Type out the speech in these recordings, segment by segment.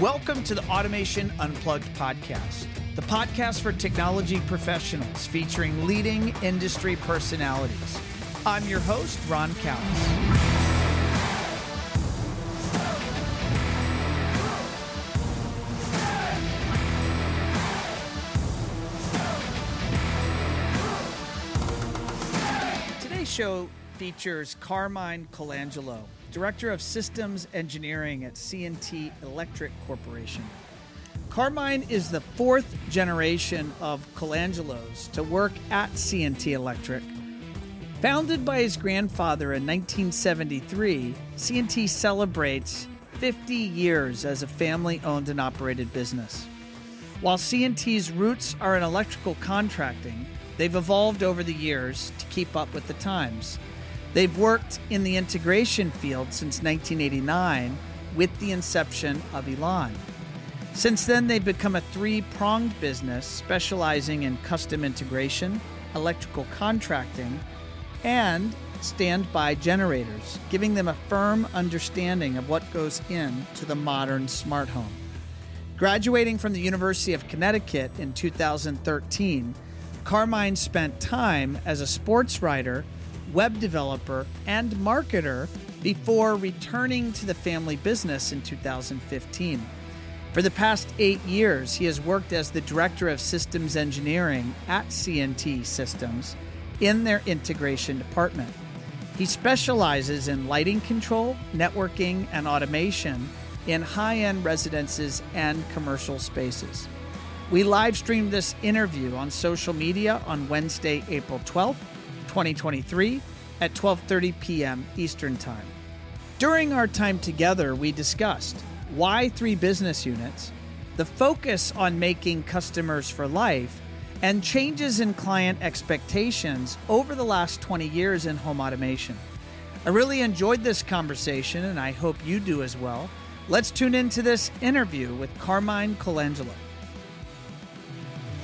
Welcome to the Automation Unplugged podcast, the podcast for technology professionals featuring leading industry personalities. I'm your host, Ron Callis. Today's show features Carmine Colangelo, Director of Systems Engineering at C&T Electric Corporation. Carmine is the fourth generation of Colangelos to work at C&T Electric. Founded by his grandfather in 1973, C&T celebrates 50 years as a family-owned and operated business. While C&T's roots are in electrical contracting, they've evolved over the years to keep up with the times. They've worked in the integration field since 1989 with the inception of Elan. Since then, they've become a three pronged business specializing in custom integration, electrical contracting, and standby generators, giving them a firm understanding of what goes into the modern smart home. Graduating from the University of Connecticut in 2013, Carmine spent time as a sports writer web developer, and marketer before returning to the family business in 2015. For the past eight years, he has worked as the Director of Systems Engineering at C&T Systems in their integration department. He specializes in lighting control, networking, and automation in high end residences and commercial spaces. We live streamed this interview on social media on Wednesday, April 12th 2023 at 12:30 p.m. Eastern Time. During our time together, we discussed why three business units, the focus on making customers for life, and changes in client expectations over the last 20 years in home automation. I really enjoyed this conversation and I hope you do as well. Let's tune into this interview with Carmine Colangelo.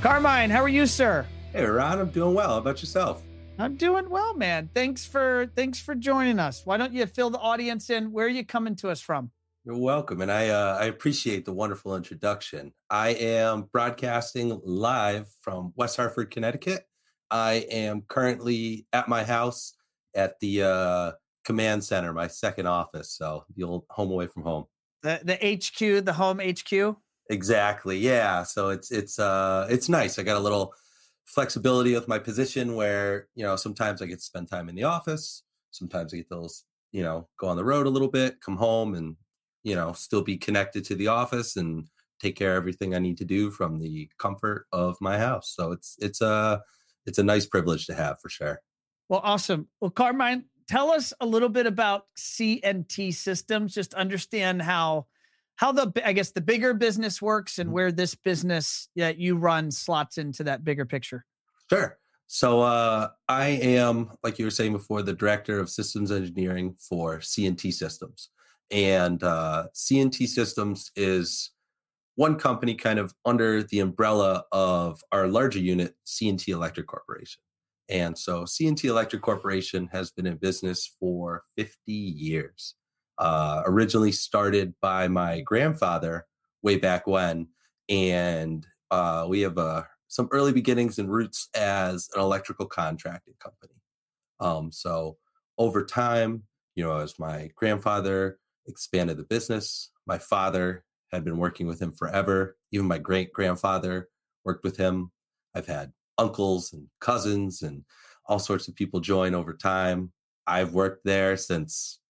Carmine, how are you, sir? Hey, Ron, I'm doing well. How about yourself? I'm doing well, man. Thanks for thanks for joining us. Why don't you fill the audience in? Where are you coming to us from? You're welcome, and I uh, I appreciate the wonderful introduction. I am broadcasting live from West Hartford, Connecticut. I am currently at my house at the uh, command center, my second office, so the old home away from home. The the HQ, the home HQ. Exactly. Yeah. So it's it's uh it's nice. I got a little flexibility with my position where you know sometimes i get to spend time in the office sometimes i get those you know go on the road a little bit come home and you know still be connected to the office and take care of everything i need to do from the comfort of my house. So it's it's a it's a nice privilege to have for sure. Well awesome. Well carmine tell us a little bit about C&T systems. Just understand how how the I guess the bigger business works and mm-hmm. where this business that you run slots into that bigger picture. Sure. So uh, I am, like you were saying before, the director of systems engineering for C&T Systems, and uh, C&T Systems is one company kind of under the umbrella of our larger unit, C&T Electric Corporation. And so C&T Electric Corporation has been in business for 50 years uh, originally started by my grandfather way back when, and uh, we have uh, some early beginnings and roots as an electrical contracting company. Um, so over time, you know, as my grandfather expanded the business, my father had been working with him forever. Even my great grandfather worked with him. I've had uncles and cousins and all sorts of people join over time. I've worked there since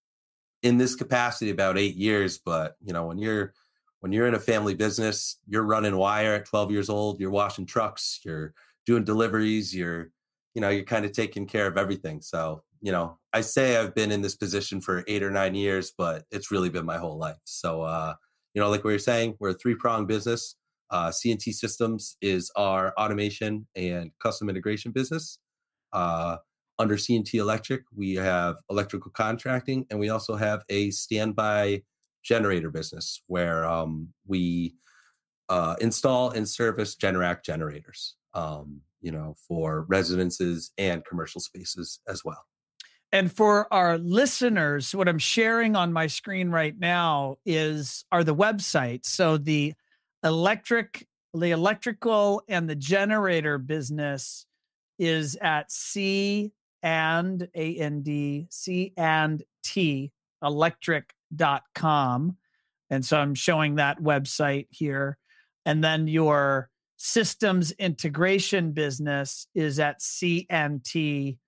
in this capacity about eight years. But you know, when you're when you're in a family business, you're running wire at 12 years old, you're washing trucks, you're doing deliveries, you're you know, you're kind of taking care of everything. So, you know, I say I've been in this position for eight or nine years, but it's really been my whole life. So, uh, you know, like we were saying, we're a three prong business. Uh, C&T Systems is our automation and custom integration business. Uh, under C&T Electric, we have electrical contracting, and we also have a standby generator business where um, we uh, install and service Generac generators, um, you know, for residences and commercial spaces as well. And for our listeners, what I'm sharing on my screen right now is are the websites. So the electric, the electrical and the generator business is at C and A N D C and T electric.com. And so I'm showing that website here. And then your systems integration business is at CNT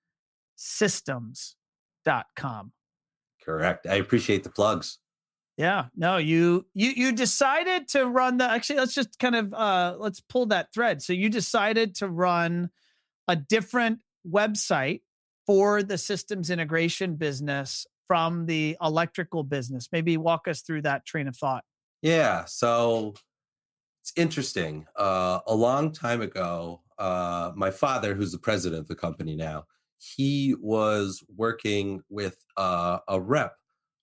systems.com. Correct. I appreciate the plugs. Yeah. No, you you you decided to run the actually let's just kind of uh let's pull that thread. So you decided to run a different website for the systems integration business from the electrical business. Maybe walk us through that train of thought. Yeah. So it's interesting. Uh, a long time ago, uh, my father, who's the president of the company now, he was working with uh, a rep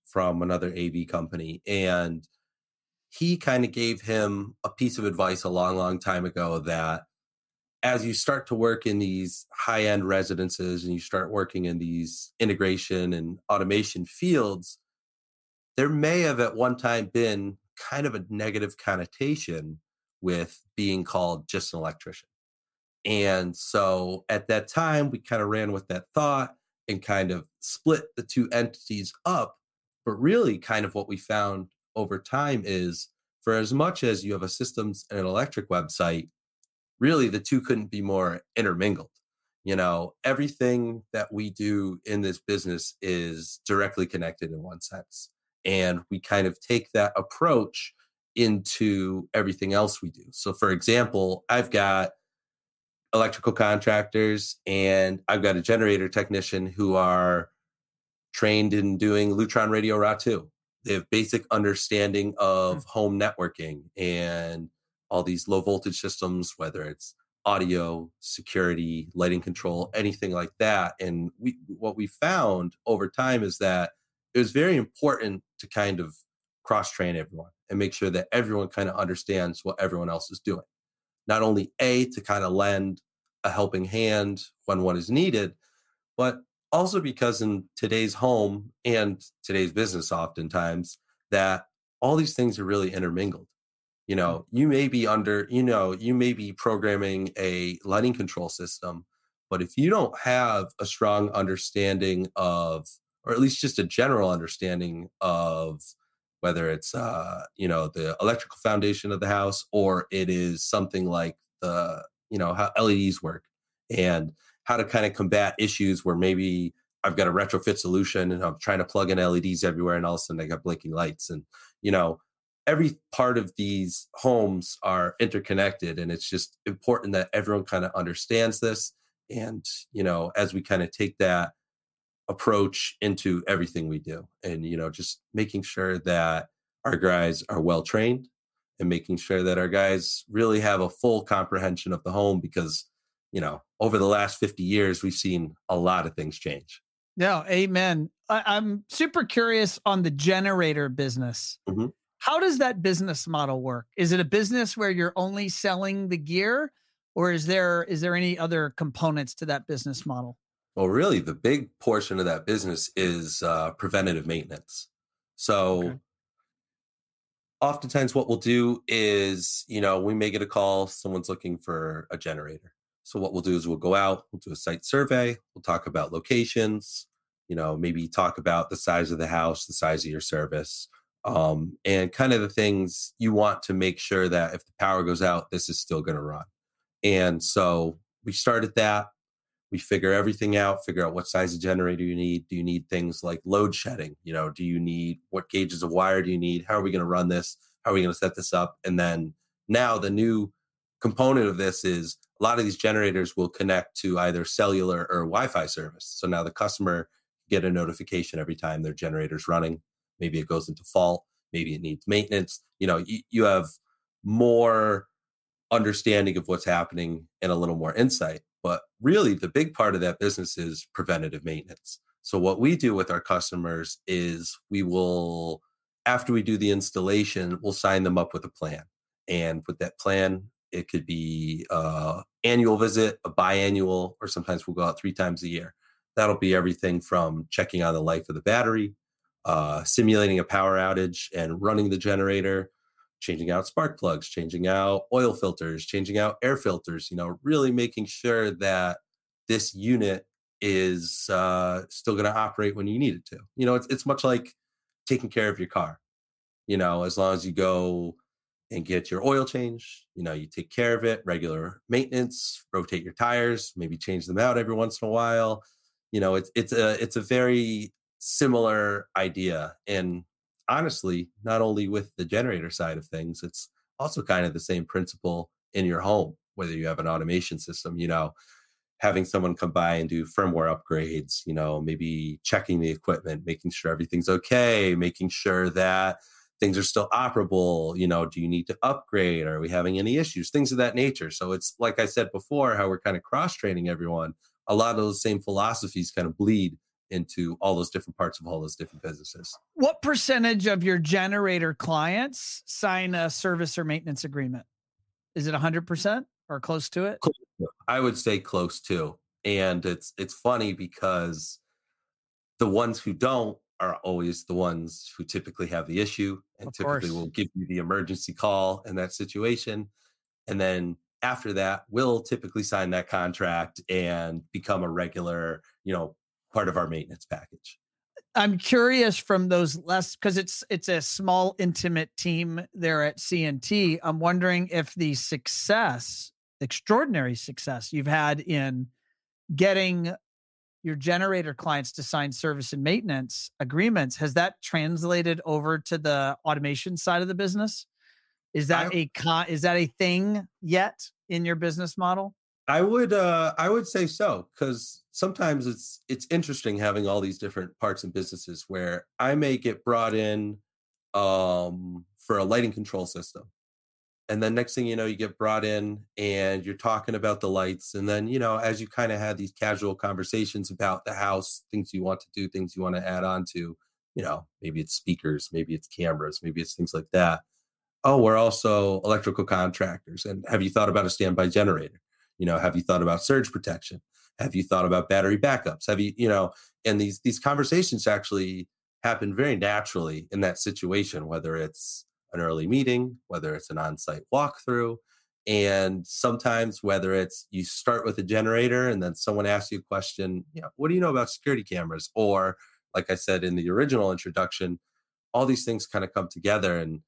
from another AV company, and he kind of gave him a piece of advice a long, long time ago that as you start to work in these high end residences and you start working in these integration and automation fields, there may have at one time been kind of a negative connotation with being called just an electrician. And so at that time, we kind of ran with that thought and kind of split the two entities up. But really, kind of what we found over time is for as much as you have a systems and an electric website, really the two couldn't be more intermingled. You know, everything that we do in this business is directly connected in one sense. And we kind of take that approach into everything else we do. So, for example, I've got electrical contractors and I've got a generator technician who are trained in doing Lutron RadioRA 2. They have basic understanding of mm-hmm. home networking and all these low voltage systems, whether it's audio, security, lighting control, anything like that. And we what we found over time is that it was very important to kind of cross train everyone and make sure that everyone kind of understands what everyone else is doing not only A, to kind of lend a helping hand when one is needed, but also because in today's home and today's business, oftentimes, that all these things are really intermingled. You know, you may be under, you know, you may be programming a lighting control system, but if you don't have a strong understanding of, or at least just a general understanding of whether it's uh, you know the electrical foundation of the house or it is something like the you know how LEDs work and how to kind of combat issues where maybe I've got a retrofit solution and I'm trying to plug in LEDs everywhere and all of a sudden I got blinking lights and you know every part of these homes are interconnected and it's just important that everyone kind of understands this and you know as we kind of take that approach into everything we do and you know just making sure that our guys are well trained and making sure that our guys really have a full comprehension of the home because you know over the last 50 years we've seen a lot of things change. No amen. I, am super curious on the generator business. Mm-hmm. How does that business model work is it a business where you're only selling the gear or is there is there any other components to that business model well, really, the big portion of that business is uh, preventative maintenance. So, okay. oftentimes, what we'll do is, you know, we may get a call, someone's looking for a generator. So, what we'll do is we'll go out, we'll do a site survey, we'll talk about locations, you know, maybe talk about the size of the house, the size of your service, um, and kind of the things you want to make sure that if the power goes out, this is still going to run. And so, we started that we figure everything out figure out what size of generator you need do you need things like load shedding you know do you need what gauges of wire do you need how are we going to run this how are we going to set this up and then now the new component of this is a lot of these generators will connect to either cellular or wi-fi service so now the customer get a notification every time their generator's running maybe it goes into fault maybe it needs maintenance you know you, you have more understanding of what's happening and a little more insight but really, the big part of that business is preventative maintenance. So, what we do with our customers is we will, after we do the installation, we'll sign them up with a plan. And with that plan, it could be a annual visit, a biannual, or sometimes we'll go out three times a year. That'll be everything from checking on the life of the battery, uh, simulating a power outage and running the generator, changing out spark plugs, changing out oil filters, changing out air filters, you know, really making sure that this unit is uh, still going to operate when you need it to. You know, it's, it's much like taking care of your car. You know, as long as you go and get your oil change, you know, you take care of it, regular maintenance, rotate your tires, maybe change them out every once in a while. You know, it's it's a it's a very similar idea. And honestly, not only with the generator side of things, it's also kind of the same principle in your home, whether you have an automation system, you know, having someone come by and do firmware upgrades, you know, maybe checking the equipment, making sure everything's okay, making sure that things are still operable, you know, do you need to upgrade? Are we having any issues? Things of that nature. So it's like I said before, how we're kind of cross training everyone. A lot of those same philosophies kind of bleed into all those different parts of all those different businesses. What percentage of your generator clients sign a service or maintenance agreement? Is it 100% or close to it? I would say close to. And it's it's funny because the ones who don't are always the ones who typically have the issue and of typically course. will give you the emergency call in that situation. And then after that, we'll typically sign that contract and become a regular, you know, part of our maintenance package. I'm curious from those less because it's it's a small intimate team there at CNT. I'm wondering if the success, extraordinary success you've had in getting your generator clients to sign service and maintenance agreements has that translated over to the automation side of the business? Is that I, a con, is that a thing yet in your business model? I would uh I would say so cuz sometimes it's it's interesting having all these different parts and businesses where I may get brought in um for a lighting control system. And then next thing you know you get brought in and you're talking about the lights and then you know as you kind of had these casual conversations about the house, things you want to do, things you want to add on to, you know, maybe it's speakers, maybe it's cameras, maybe it's things like that. Oh, we're also electrical contractors and have you thought about a standby generator? You know, have you thought about surge protection? Have you thought about battery backups? Have you, you know, and these these conversations actually happen very naturally in that situation, whether it's an early meeting, whether it's an on-site walkthrough, and sometimes whether it's you start with a generator and then someone asks you a question, you know, what do you know about security cameras? Or like I said in the original introduction, all these things kind of come together and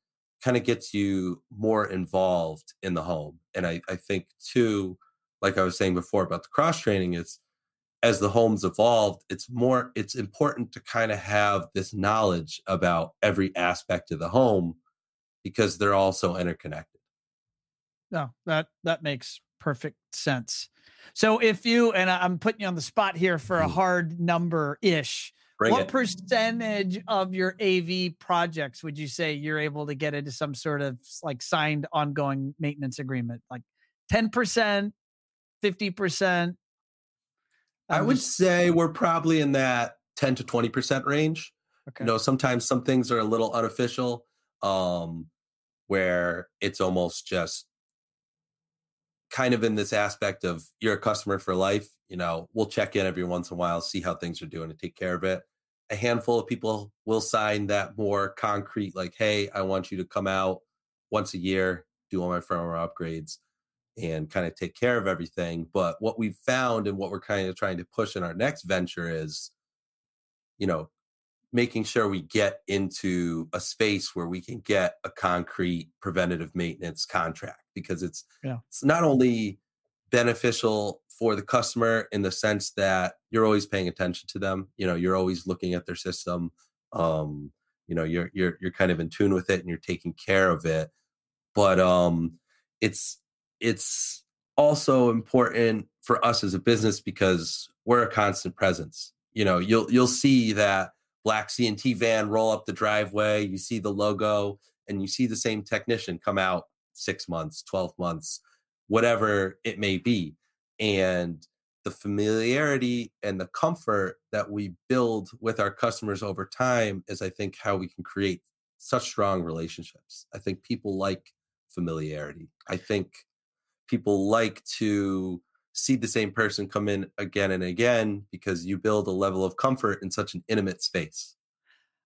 kind of gets you more involved in the home. And I, I think too, like I was saying before about the cross training, is as the homes evolved, it's more it's important to kind of have this knowledge about every aspect of the home because they're all so interconnected. No, that that makes perfect sense. So if you and I'm putting you on the spot here for a mm-hmm. hard number ish. what it. percentage of your AV projects would you say you're able to get into some sort of like signed ongoing maintenance agreement? Like 10%, 50%? I would say we're probably in that 10 to 20% range. Okay. You know, sometimes some things are a little unofficial, um, where it's almost just kind of in this aspect of you're a customer for life. You know, we'll check in every once in a while, see how things are doing and take care of it. A handful of people will sign that more concrete, like, hey, I want you to come out once a year, do all my firmware upgrades and kind of take care of everything. But what we've found and what we're kind of trying to push in our next venture is, you know, making sure we get into a space where we can get a concrete preventative maintenance contract because it's yeah. it's not only beneficial for the customer in the sense that you're always paying attention to them you know you're always looking at their system um you know you're you're you're kind of in tune with it and you're taking care of it but um it's it's also important for us as a business because we're a constant presence. You know, you'll you'll see that black CNT van roll up the driveway, you see the logo, and you see the same technician come out six months, 12 months, whatever it may be. And the familiarity and the comfort that we build with our customers over time is, I think, how we can create such strong relationships. I think people like familiarity. I think people like to see the same person come in again and again because you build a level of comfort in such an intimate space.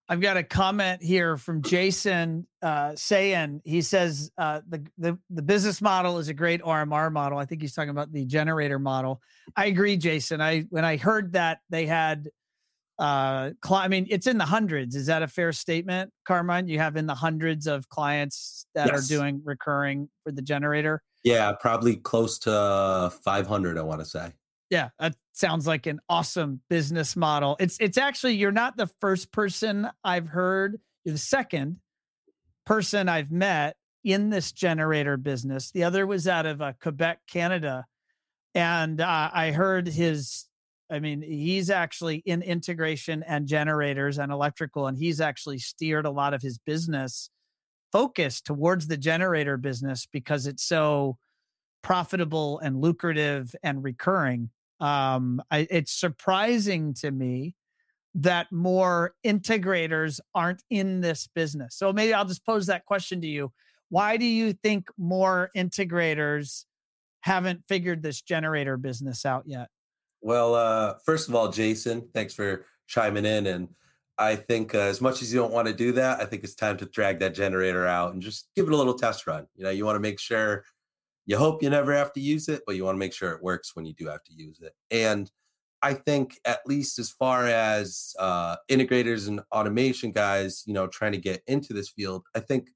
I've got a comment here from Jason uh, saying he says uh, the, the the business model is a great RMR model. I think he's talking about the generator model. I agree, Jason. I when I heard that they had, uh, cl- I mean, it's in the hundreds. Is that a fair statement, Carmine? You have in the hundreds of clients that yes. are doing recurring for the generator. Yeah, probably close to 500. I want to say. Yeah, that sounds like an awesome business model. It's it's actually you're not the first person I've heard. You're the second person I've met in this generator business. The other was out of uh, Quebec, Canada, and uh, I heard his. I mean, he's actually in integration and generators and electrical, and he's actually steered a lot of his business focus towards the generator business because it's so profitable and lucrative and recurring um, I, it's surprising to me that more integrators aren't in this business. So maybe I'll just pose that question to you. Why do you think more integrators haven't figured this generator business out yet? Well, uh, first of all, Jason, thanks for chiming in. And I think uh, as much as you don't want to do that, I think it's time to drag that generator out and just give it a little test run. You know, you want to make sure you hope you never have to use it, but you want to make sure it works when you do have to use it. And I think at least as far as uh, integrators and automation guys, you know, trying to get into this field, I think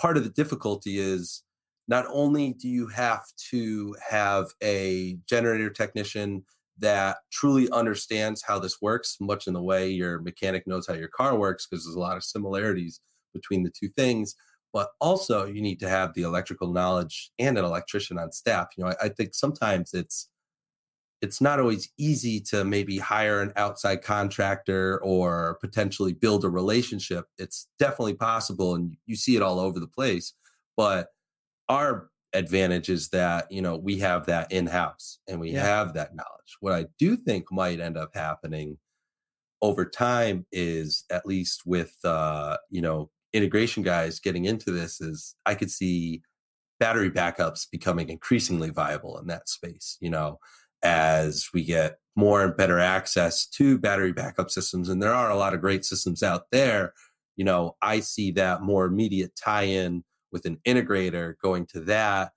part of the difficulty is not only do you have to have a generator technician that truly understands how this works, much in the way your mechanic knows how your car works, because there's a lot of similarities between the two things, but also you need to have the electrical knowledge and an electrician on staff. You know, I, I think sometimes it's it's not always easy to maybe hire an outside contractor or potentially build a relationship. It's definitely possible, and you see it all over the place. But our advantage is that you know we have that in house and we yeah. have that knowledge. What I do think might end up happening over time is at least with uh, you know integration guys getting into this is I could see battery backups becoming increasingly viable in that space, you know, as we get more and better access to battery backup systems. And there are a lot of great systems out there. You know, I see that more immediate tie in with an integrator going to that,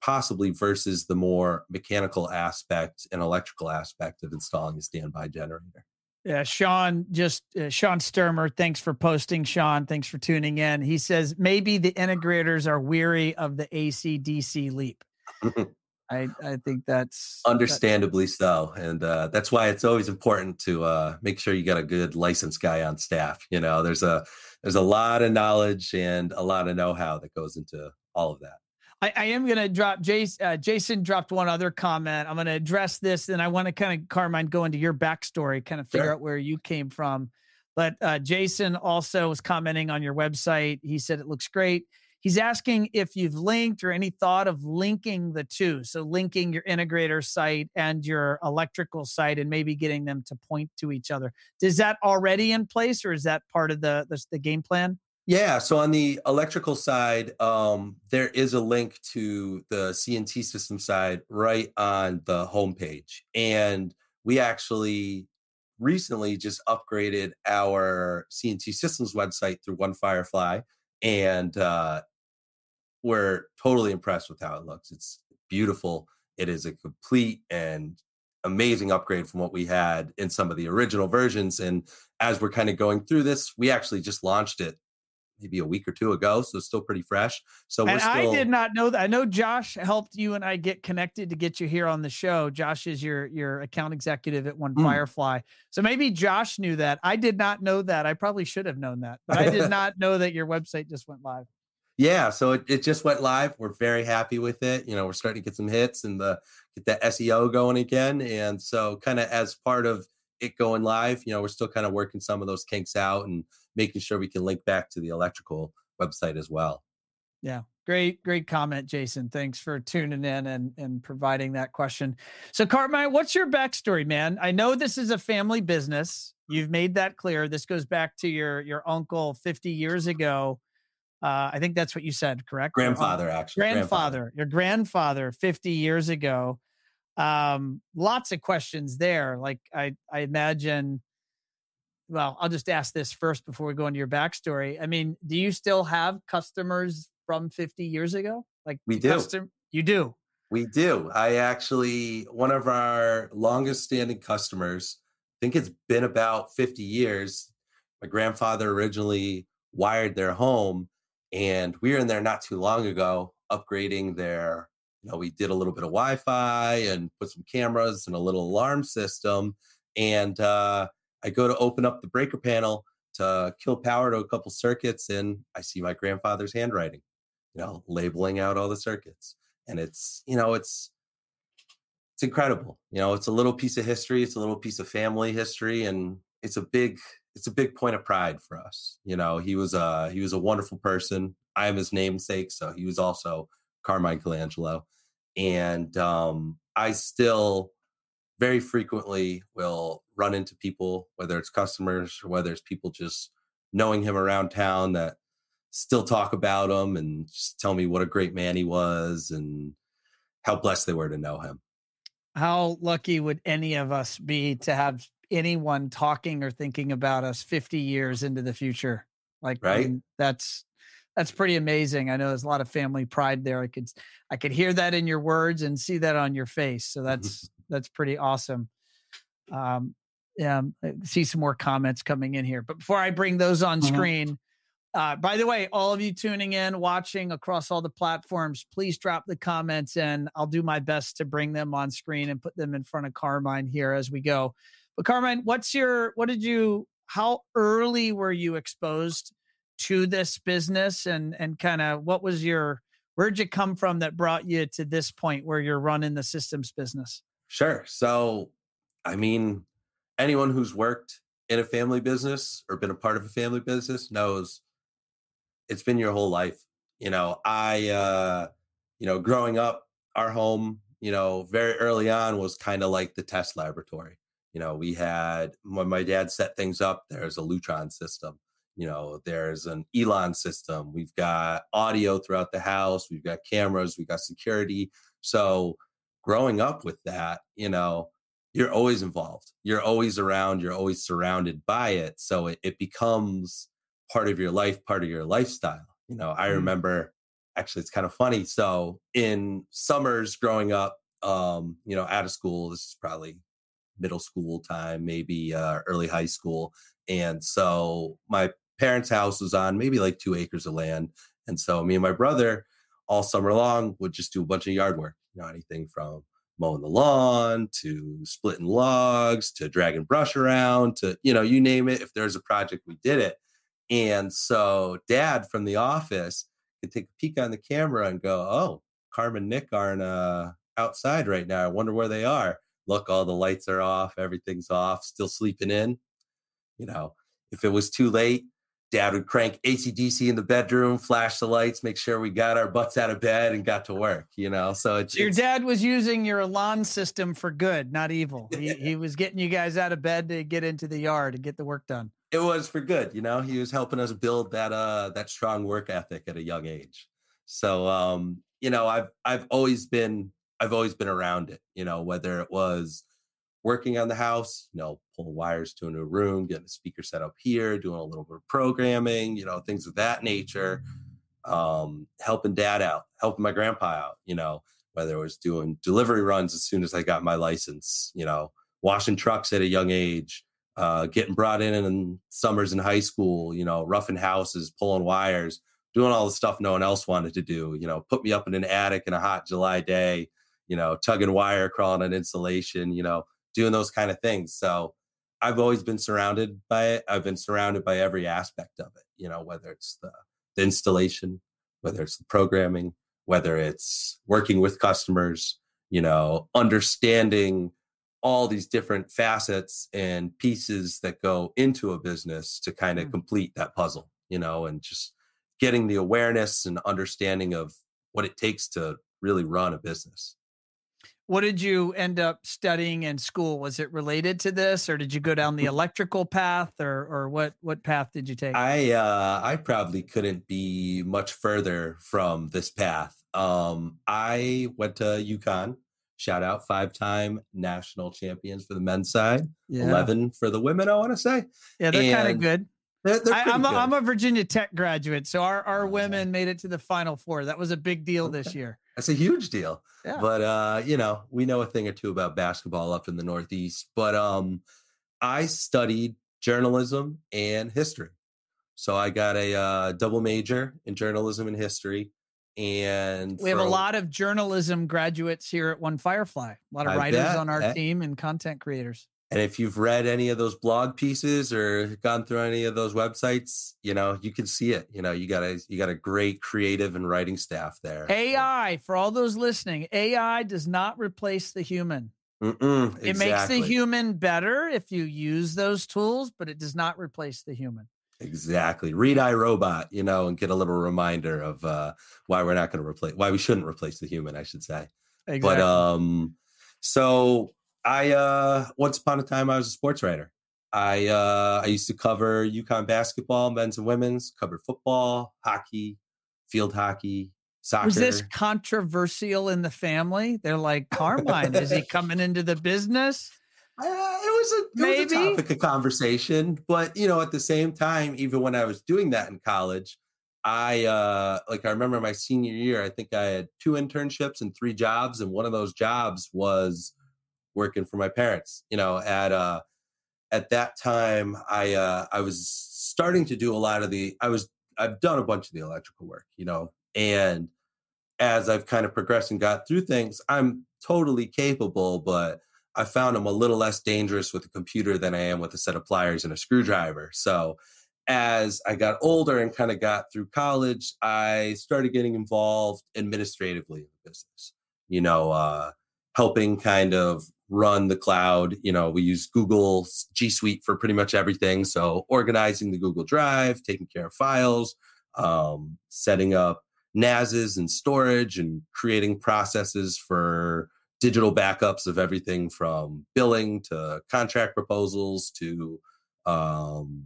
possibly versus the more mechanical aspect and electrical aspect of installing a standby generator. Yeah, Sean, just uh, Sean Sturmer, thanks for posting. Sean, thanks for tuning in. He says maybe the integrators are weary of the AC DC leap. I I think that's understandably that's, so, and uh, that's why it's always important to uh, make sure you got a good licensed guy on staff. You know, there's a there's a lot of knowledge and a lot of know how that goes into all of that. I, I am going to drop Jason. Uh, Jason dropped one other comment. I'm going to address this, and I want to kind of Carmine go into your backstory, kind of figure sure. out where you came from. But uh, Jason also was commenting on your website. He said it looks great. He's asking if you've linked or any thought of linking the two. So linking your integrator site and your electrical site, and maybe getting them to point to each other. Is that already in place, or is that part of the the, the game plan? Yeah. So on the electrical side, um, there is a link to the CNT system side right on the homepage. And we actually recently just upgraded our CNT systems website through One Firefly. And uh, we're totally impressed with how it looks. It's beautiful. It is a complete and amazing upgrade from what we had in some of the original versions. And as we're kind of going through this, we actually just launched it maybe a week or two ago, so it's still pretty fresh. So and still... I did not know that. I know Josh helped you and I get connected to get you here on the show. Josh is your your account executive at One mm. Firefly, so maybe Josh knew that. I did not know that. I probably should have known that, but I did not know that your website just went live. Yeah, so it, it just went live. We're very happy with it. You know, we're starting to get some hits and the get that SEO going again. And so kind of as part of it going live, you know, we're still kind of working some of those kinks out and making sure we can link back to the electrical website as well. Yeah. Great, great comment, Jason. Thanks for tuning in and, and providing that question. So, Carmine, what's your backstory, man? I know this is a family business. You've made that clear. This goes back to your your uncle 50 years ago. Uh, I think that's what you said, correct? Grandfather, actually. Grandfather, grandfather, your grandfather 50 years ago Um, lots of questions there. Like I, I imagine. Well, I'll just ask this first before we go into your backstory. I mean, do you still have customers from 50 years ago? Like we do. Custom- you do. We do. I actually, one of our longest standing customers, I think it's been about 50 years. My grandfather originally wired their home, and we were in there not too long ago upgrading their, you know, we did a little bit of Wi Fi and put some cameras and a little alarm system. And uh, I go to open up the breaker panel to kill power to a couple circuits, and I see my grandfather's handwriting, you know, labeling out all the circuits and it's you know it's it's incredible you know it's a little piece of history it's a little piece of family history and it's a big it's a big point of pride for us you know he was a he was a wonderful person i am his namesake so he was also carmine colangelo and um i still very frequently will run into people whether it's customers or whether it's people just knowing him around town that still talk about him and just tell me what a great man he was and how blessed they were to know him. How lucky would any of us be to have anyone talking or thinking about us 50 years into the future? Like right? I mean, that's that's pretty amazing. I know there's a lot of family pride there. I could I could hear that in your words and see that on your face. So that's that's pretty awesome. Um, yeah, see some more comments coming in here. But before I bring those on mm-hmm. screen, uh, by the way, all of you tuning in, watching across all the platforms, please drop the comments and I'll do my best to bring them on screen and put them in front of Carmine here as we go. But Carmine, what's your, what did you, how early were you exposed to this business and, and kind of what was your, where'd you come from that brought you to this point where you're running the systems business? Sure. So, I mean, anyone who's worked in a family business or been a part of a family business knows it's been your whole life. You know, I, uh, you know, growing up, our home, you know, very early on was kind of like the test laboratory. You know, we had when my dad set things up, there's a Lutron system. You know, there's an Elan system. We've got audio throughout the house. We've got cameras. We've got security. So, growing up with that, you know, you're always involved. You're always around. You're always surrounded by it. So it, it becomes part of your life, part of your lifestyle. You know, I mm. remember actually it's kind of funny. So in summers growing up, um, you know, out of school, this is probably middle school time, maybe uh, early high school. And so my parents' house was on maybe like two acres of land. And so me and my brother all summer long would just do a bunch of yard work, you know, anything from mowing the lawn to splitting logs to dragging brush around to, you know, you name it. If there's a project, we did it. And so dad from the office could take a peek on the camera and go, Oh, Carmen Nick aren't uh, outside right now. I wonder where they are. Look, all the lights are off, everything's off, still sleeping in. You know, if it was too late, dad would crank ACDC in the bedroom, flash the lights, make sure we got our butts out of bed and got to work, you know? So it's, your dad was using your alarm system for good, not evil. He, he was getting you guys out of bed to get into the yard and get the work done it was for good you know he was helping us build that uh that strong work ethic at a young age so um you know i've i've always been i've always been around it you know whether it was working on the house you know pulling wires to a new room getting a speaker set up here doing a little bit of programming you know things of that nature um helping dad out helping my grandpa out you know whether it was doing delivery runs as soon as i got my license you know washing trucks at a young age uh, getting brought in in summers in high school, you know, roughing houses, pulling wires, doing all the stuff no one else wanted to do. You know, put me up in an attic in a hot July day, you know, tugging wire, crawling on insulation, you know, doing those kind of things. So I've always been surrounded by it. I've been surrounded by every aspect of it, you know, whether it's the, the installation, whether it's the programming, whether it's working with customers, you know, understanding all these different facets and pieces that go into a business to kind of mm. complete that puzzle, you know, and just getting the awareness and understanding of what it takes to really run a business. What did you end up studying in school? Was it related to this or did you go down the electrical path or or what what path did you take? I uh I probably couldn't be much further from this path. Um I went to UConn Shout out five time national champions for the men's side, Yeah. 11 for the women, I want to say. Yeah, they're kind of good. They're, they're I, I'm, a, a Virginia Tech graduate, so our, our Oh. women made it to the Final Four. That was a big deal this year. That's a huge deal. Yeah. But uh, you know, we know a thing or two about basketball up in the Northeast. But um, I studied journalism and history. So I got a uh, double major in journalism and history. And We have a lot of journalism graduates here at One Firefly. A lot of I writers bet, on our eh? team and content creators. And if you've read any of those blog pieces or gone through any of those websites, you know, you can see it. You know, you got a you got a great creative and writing staff there. AI, for all those listening, AI does not replace the human. Mm-mm, It makes the human better if you use those tools, but it does not replace the human. Exactly. Read I, Robot, you know, and get a little reminder of uh, why we're not going to replace, why we shouldn't replace the human, I should say. Exactly. But um, so I uh, once upon a time I was a sports writer. I uh, I used to cover UConn basketball, men's and women's, covered football, hockey, field hockey, soccer. was this controversial in the family? They're like, Carmine, is he coming into the business? Uh, it was a it was Maybe. a topic of conversation, but you know, at the same time, even when I was doing that in college, I uh like I remember my senior year, I think I had two internships and three jobs, and one of those jobs was working for my parents. You know, at uh at that time, I uh I was starting to do a lot of the I was I've done a bunch of the electrical work, you know, and as I've kind of progressed and got through things, I'm totally capable, but I found I'm a little less dangerous with a computer than I am with a set of pliers and a screwdriver. So as I got older and kind of got through college, I started getting involved administratively in the business. You know, uh, helping kind of run the cloud. You know, we use Google G Suite for pretty much everything. So organizing the Google Drive, taking care of files, um, setting up NASs and storage, and creating processes for digital backups of everything from billing to contract proposals to um,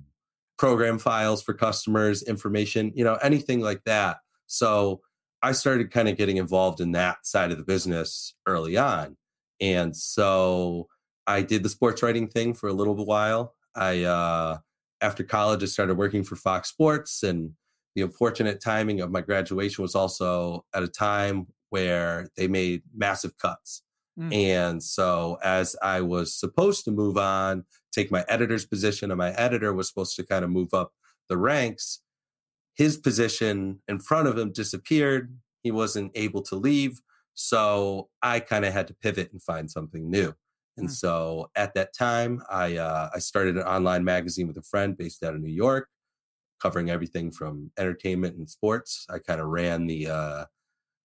program files for customers, information, you know, anything like that. So I started kind of getting involved in that side of the business early on. And so I did the sports writing thing for a little while. I, uh, after college, I started working for Fox Sports. And the unfortunate timing of my graduation was also at a time where they made massive cuts. Mm. And so, as I was supposed to move on, take my editor's position, and my editor was supposed to kind of move up the ranks, his position in front of him disappeared. He wasn't able to leave. So, I kind of had to pivot and find something new. And Mm. so, at that time, I, uh, I started an online magazine with a friend based out of New York, covering everything from entertainment and sports. I kind of ran the, uh,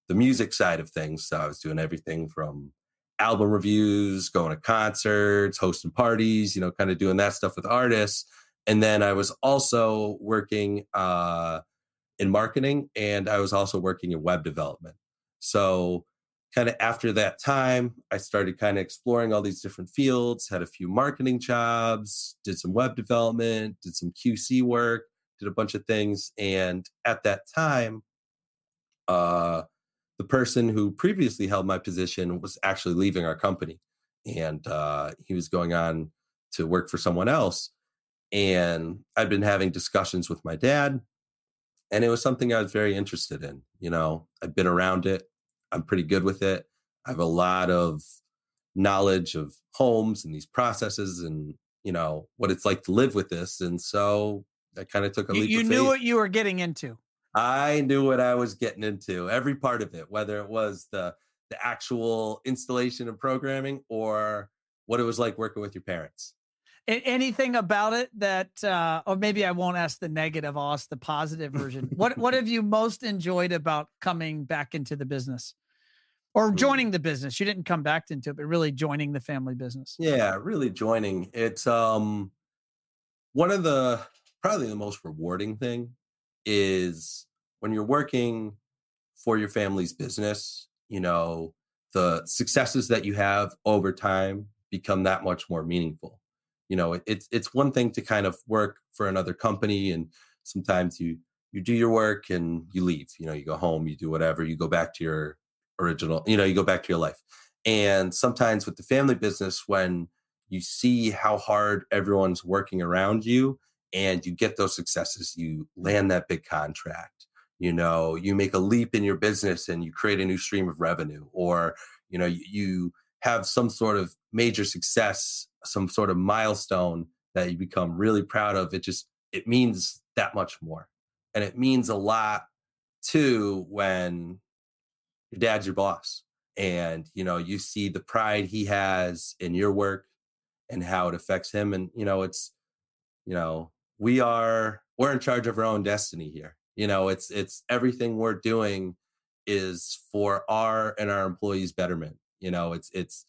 the music side of things. So I was doing everything from album reviews, going to concerts, hosting parties, you know, kind of doing that stuff with artists. And then I was also working uh, in marketing and I was also working in web development. So, kind of after that time, I started kind of exploring all these different fields, had a few marketing jobs, did some web development, did some QC work, did a bunch of things. And at that time, uh, the person who previously held my position was actually leaving our company and uh, he was going on to work for someone else and i'd been having discussions with my dad and it was something i was very interested in you know i've been around it i'm pretty good with it i have a lot of knowledge of homes and these processes and you know what it's like to live with this and so i kind of took a leap you knew faith. what you were getting into. I knew what I was getting into, every part of it, whether it was the the actual installation and programming or what it was like working with your parents. Anything about it that, uh, or maybe I won't ask the negative, I'll ask the positive version. what What have you most enjoyed about coming back into the business, or joining the business? You didn't come back into it, but really joining the family business. Yeah, really joining. It's um one of the probably the most rewarding thing is when you're working for your family's business, you know, the successes that you have over time become that much more meaningful. You know, it, it's it's one thing to kind of work for another company and sometimes you you do your work and you leave, you know, you go home, you do whatever, you go back to your original, you know, you go back to your life. And sometimes with the family business, when you see how hard everyone's working around you and you get those successes, you land that big contract, you know, you make a leap in your business and you create a new stream of revenue, or, you know, you, have some sort of major success, some sort of milestone that you become really proud of. It just, it means that much more. And it means a lot too when your dad's your boss and you know you see the pride he has in your work and how it affects him and you know it's you know we are we're in charge of our own destiny here you know it's it's everything we're doing is for our and our employees betterment you know it's it's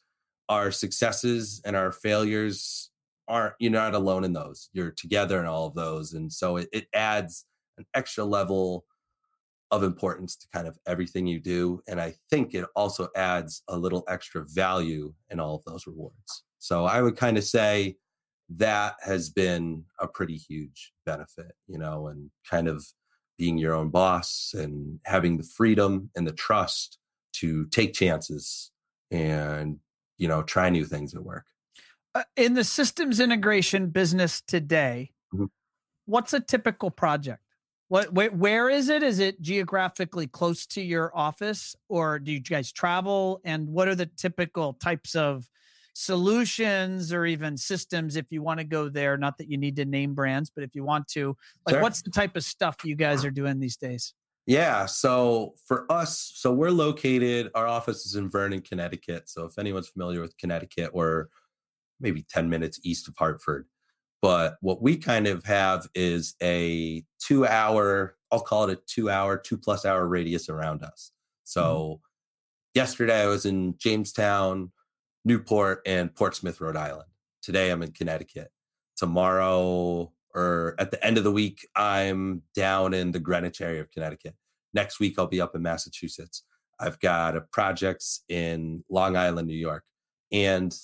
our successes and our failures aren't you're not alone in those you're together in all of those and so it, it adds an extra level of importance to kind of everything you do. And I think it also adds a little extra value in all of those rewards. So I would kind of say that has been a pretty huge benefit, you know, and kind of being your own boss and having the freedom and the trust to take chances and, you know, try new things at work. Uh, in the systems integration business today, mm-hmm. what's a typical project? What where, where is it? Is it geographically close to your office or do you guys travel? And what are the typical types of solutions or even systems if you want to go there? Not that you need to name brands but if you want to like sure. what's the type of stuff you guys are doing these days? Yeah so for us so we're located our office is in vernon connecticut. So if anyone's familiar with connecticut we're maybe 10 minutes east of hartford but what we kind of have is a two hour, I'll call it a two hour, two plus hour radius around us. So mm-hmm. yesterday I was in Jamestown, Newport, and Portsmouth, Rhode Island. Today I'm in Connecticut. Tomorrow or at the end of the week, I'm down in the Greenwich area of Connecticut. Next week, I'll be up in Massachusetts. I've got a projects in Long Island, New York. And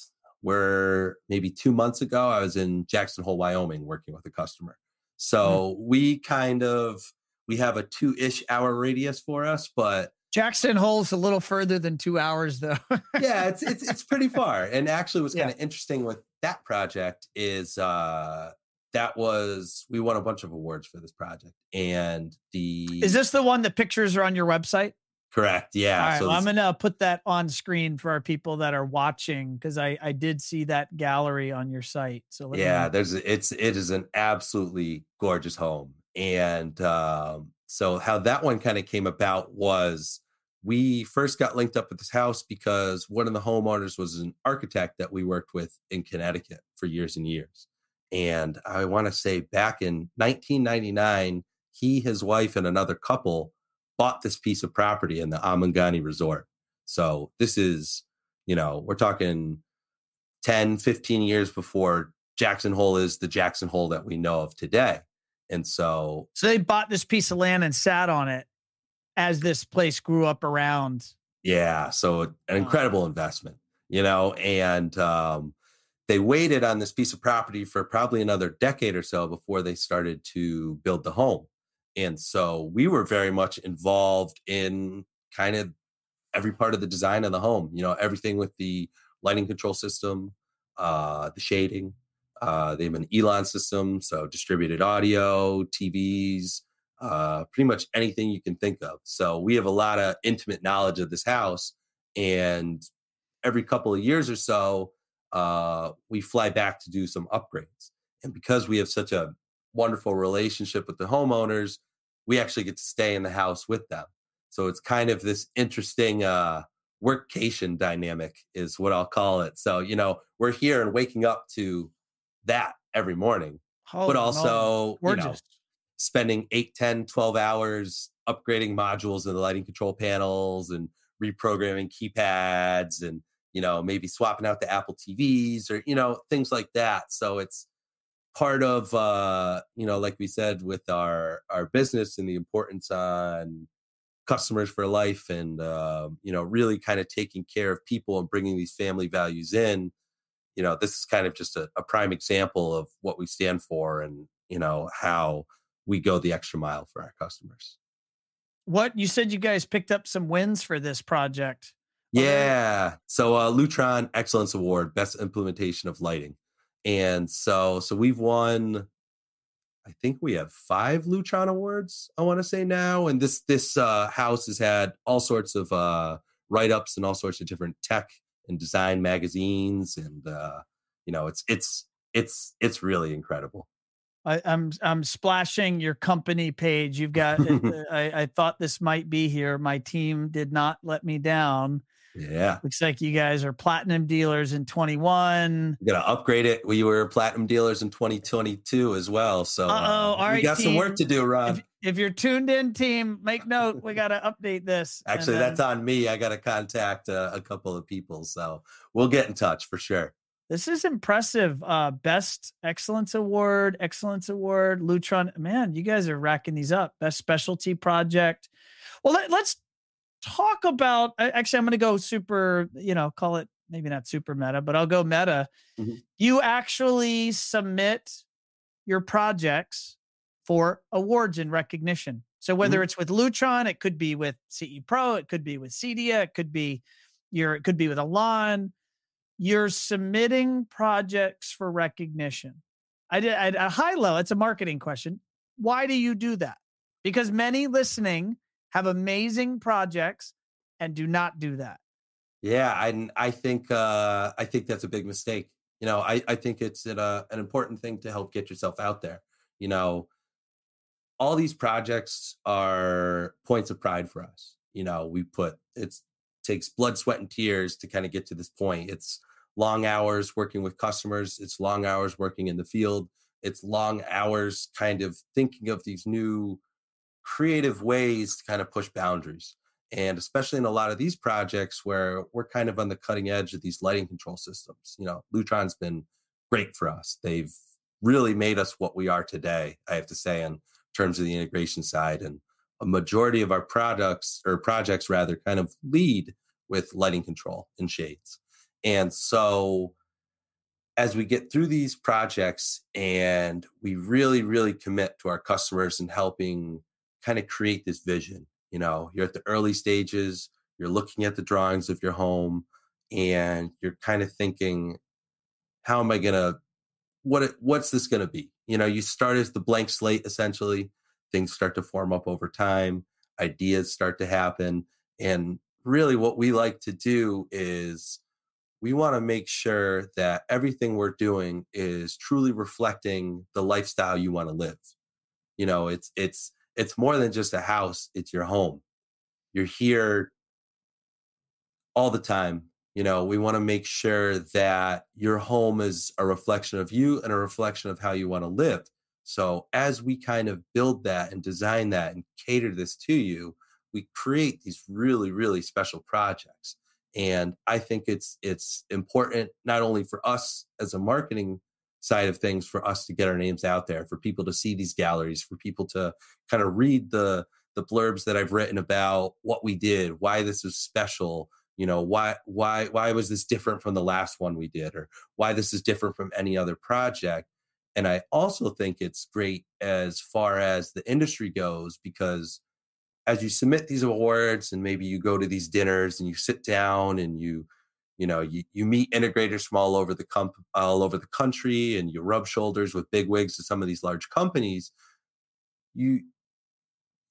where maybe two months ago I was in Jackson Hole, Wyoming, working with a customer. Mm-hmm. So mm-hmm. we kind of we have a two ish hour radius for us, but Jackson Hole's a little further than two hours, though. yeah, it's it's it's pretty far. And actually, what's kind of interesting with that project is uh that was we won a bunch of awards for this project, and the is this the one that pictures are on your website? Correct. Yeah. All right. So well, I'm gonna put that on screen for our people that are watching because I I did see that gallery on your site. So yeah, there's it's it is an absolutely gorgeous home, and um, so how that one kind of came about was we first got linked up with this house because one of the homeowners was an architect that we worked with in Connecticut for years and years, and I want to say back in 1999, he, his wife, and another couple bought this piece of property in the Amangani Resort. So this is, you know, we're talking 10, 15 years before Jackson Hole is the Jackson Hole that we know of today. And so So they bought this piece of land and sat on it as this place grew up around. Yeah, so an incredible investment, you know, and um they waited on this piece of property for probably another decade or so before they started to build the home. And so we were very much involved in kind of every part of the design of the home, you know, everything with the lighting control system, uh, the shading. Uh, they have an Elan system, so distributed audio, TVs, uh, pretty much anything you can think of. So we have a lot of intimate knowledge of this house. And every couple of years or so, uh, we fly back to do some upgrades. And because we have such a wonderful relationship with the homeowners, we actually get to stay in the house with them. So it's kind of this interesting uh, workcation dynamic, is what I'll call it. So, you know, we're here and waking up to that every morning, oh, but also, no. you know, spending 8, 10, 12 hours upgrading modules in the lighting control panels and reprogramming keypads and, you know, maybe swapping out the Apple TVs or, you know, things like that. So it's, part of uh you know like we said with our our business and the importance on customers for life and uh, you know really kind of taking care of people and bringing these family values in you know this is kind of just a, a prime example of what we stand for and you know how we go the extra mile for our customers. What? You said you guys picked up some wins for this project Yeah. So uh, Lutron Excellence Award, Best Implementation of Lighting, and so so we've won. I think we have five Lutron awards. I want to say now, and this this uh, house has had all sorts of uh, write ups and all sorts of different tech and design magazines, and uh, you know, it's it's it's it's really incredible. I, am I'm, I'm splashing your company page. You've got. I, I thought this might be here. My team did not let me down. Yeah. Looks like you guys are platinum dealers in 21. You got to upgrade it. We were platinum dealers in 2022 as well. So uh, all we right, got team. some work to do, Ron. If, if you're tuned in, team, make note. We got to update this. Actually, then, that's on me. I got to contact uh, a couple of people. So we'll get in touch for sure. This is impressive. Uh, best excellence award, excellence award, Lutron. Man, you guys are racking these up. Best specialty project. Well, let, let's talk about actually i'm going to go super you know call it maybe not super meta but i'll go meta. Mm-hmm. you actually submit your projects for awards and recognition. So whether mm-hmm. it's with lutron it could be with ce pro it could be with cedia it could be your it could be with elan. You're submitting projects for recognition. I did at a high level it's a marketing question. Why do you do that? Because many listening have amazing projects and do not do that. Yeah, I I think uh, I think that's a big mistake. You know, I I think it's an, uh, an important thing to help get yourself out there. You know, all these projects are points of pride for us. You know, we put it takes blood, sweat, and tears to kind of get to this point. It's long hours working with customers. It's long hours working in the field. It's long hours kind of thinking of these new creative ways to kind of push boundaries. And especially in a lot of these projects where we're kind of on the cutting edge of these lighting control systems, you know, Lutron's been great for us. They've really made us what we are today, I have to say, in terms of the integration side. And a majority of our products or projects rather kind of lead with lighting control and shades. And so as we get through these projects and we really, really commit to our customers and helping kind of create this vision. You know, you're at the early stages, you're looking at the drawings of your home, and you're kind of thinking, how am I gonna what what's this gonna be? You know, you start as the blank slate essentially, things start to form up over time, ideas start to happen. And really what we like to do is we want to make sure that everything we're doing is truly reflecting the lifestyle you want to live. You know, it's it's it's more than just a house, it's your home. You're here all the time. You know, we want to make sure that your home is a reflection of you and a reflection of how you want to live. So, as we kind of build that and design that and cater this to you, we create these really, really special projects. And I think it's it's important not only for us as a marketing side of things for us to get our names out there, for people to see these galleries, for people to kind of read the the blurbs that I've written about what we did, why this was special, you know, why why why was this different from the last one we did or why this is different from any other project. And I also think it's great as far as the industry goes because as you submit these awards and maybe you go to these dinners and you sit down and you you know you, you meet integrators from all over the comp- all over the country and you rub shoulders with big wigs of some of these large companies you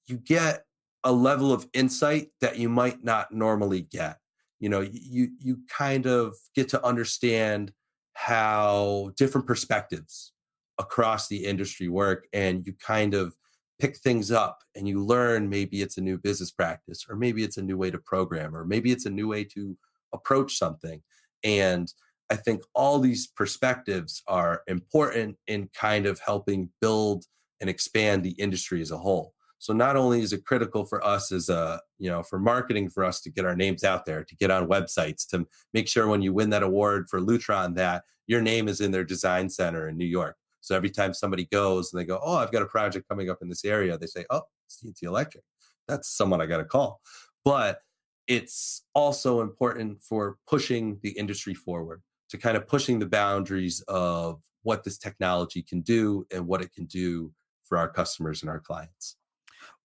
you get a level of insight that you might not normally get. You know you you kind of get to understand how different perspectives across the industry work and you kind of pick things up and you learn maybe it's a new business practice or maybe it's a new way to program or maybe it's a new way to approach something. And I think all these perspectives are important in kind of helping build and expand the industry as a whole. So not only is it critical for us as a, you know, for marketing for us to get our names out there, to get on websites, to make sure when you win that award for Lutron that your name is in their design center in New York. So every time somebody goes and they go, "Oh, I've got a project coming up in this area," they say, "Oh, C&T Electric. That's someone I got to call." But it's also important for pushing the industry forward to kind of pushing the boundaries of what this technology can do and what it can do for our customers and our clients.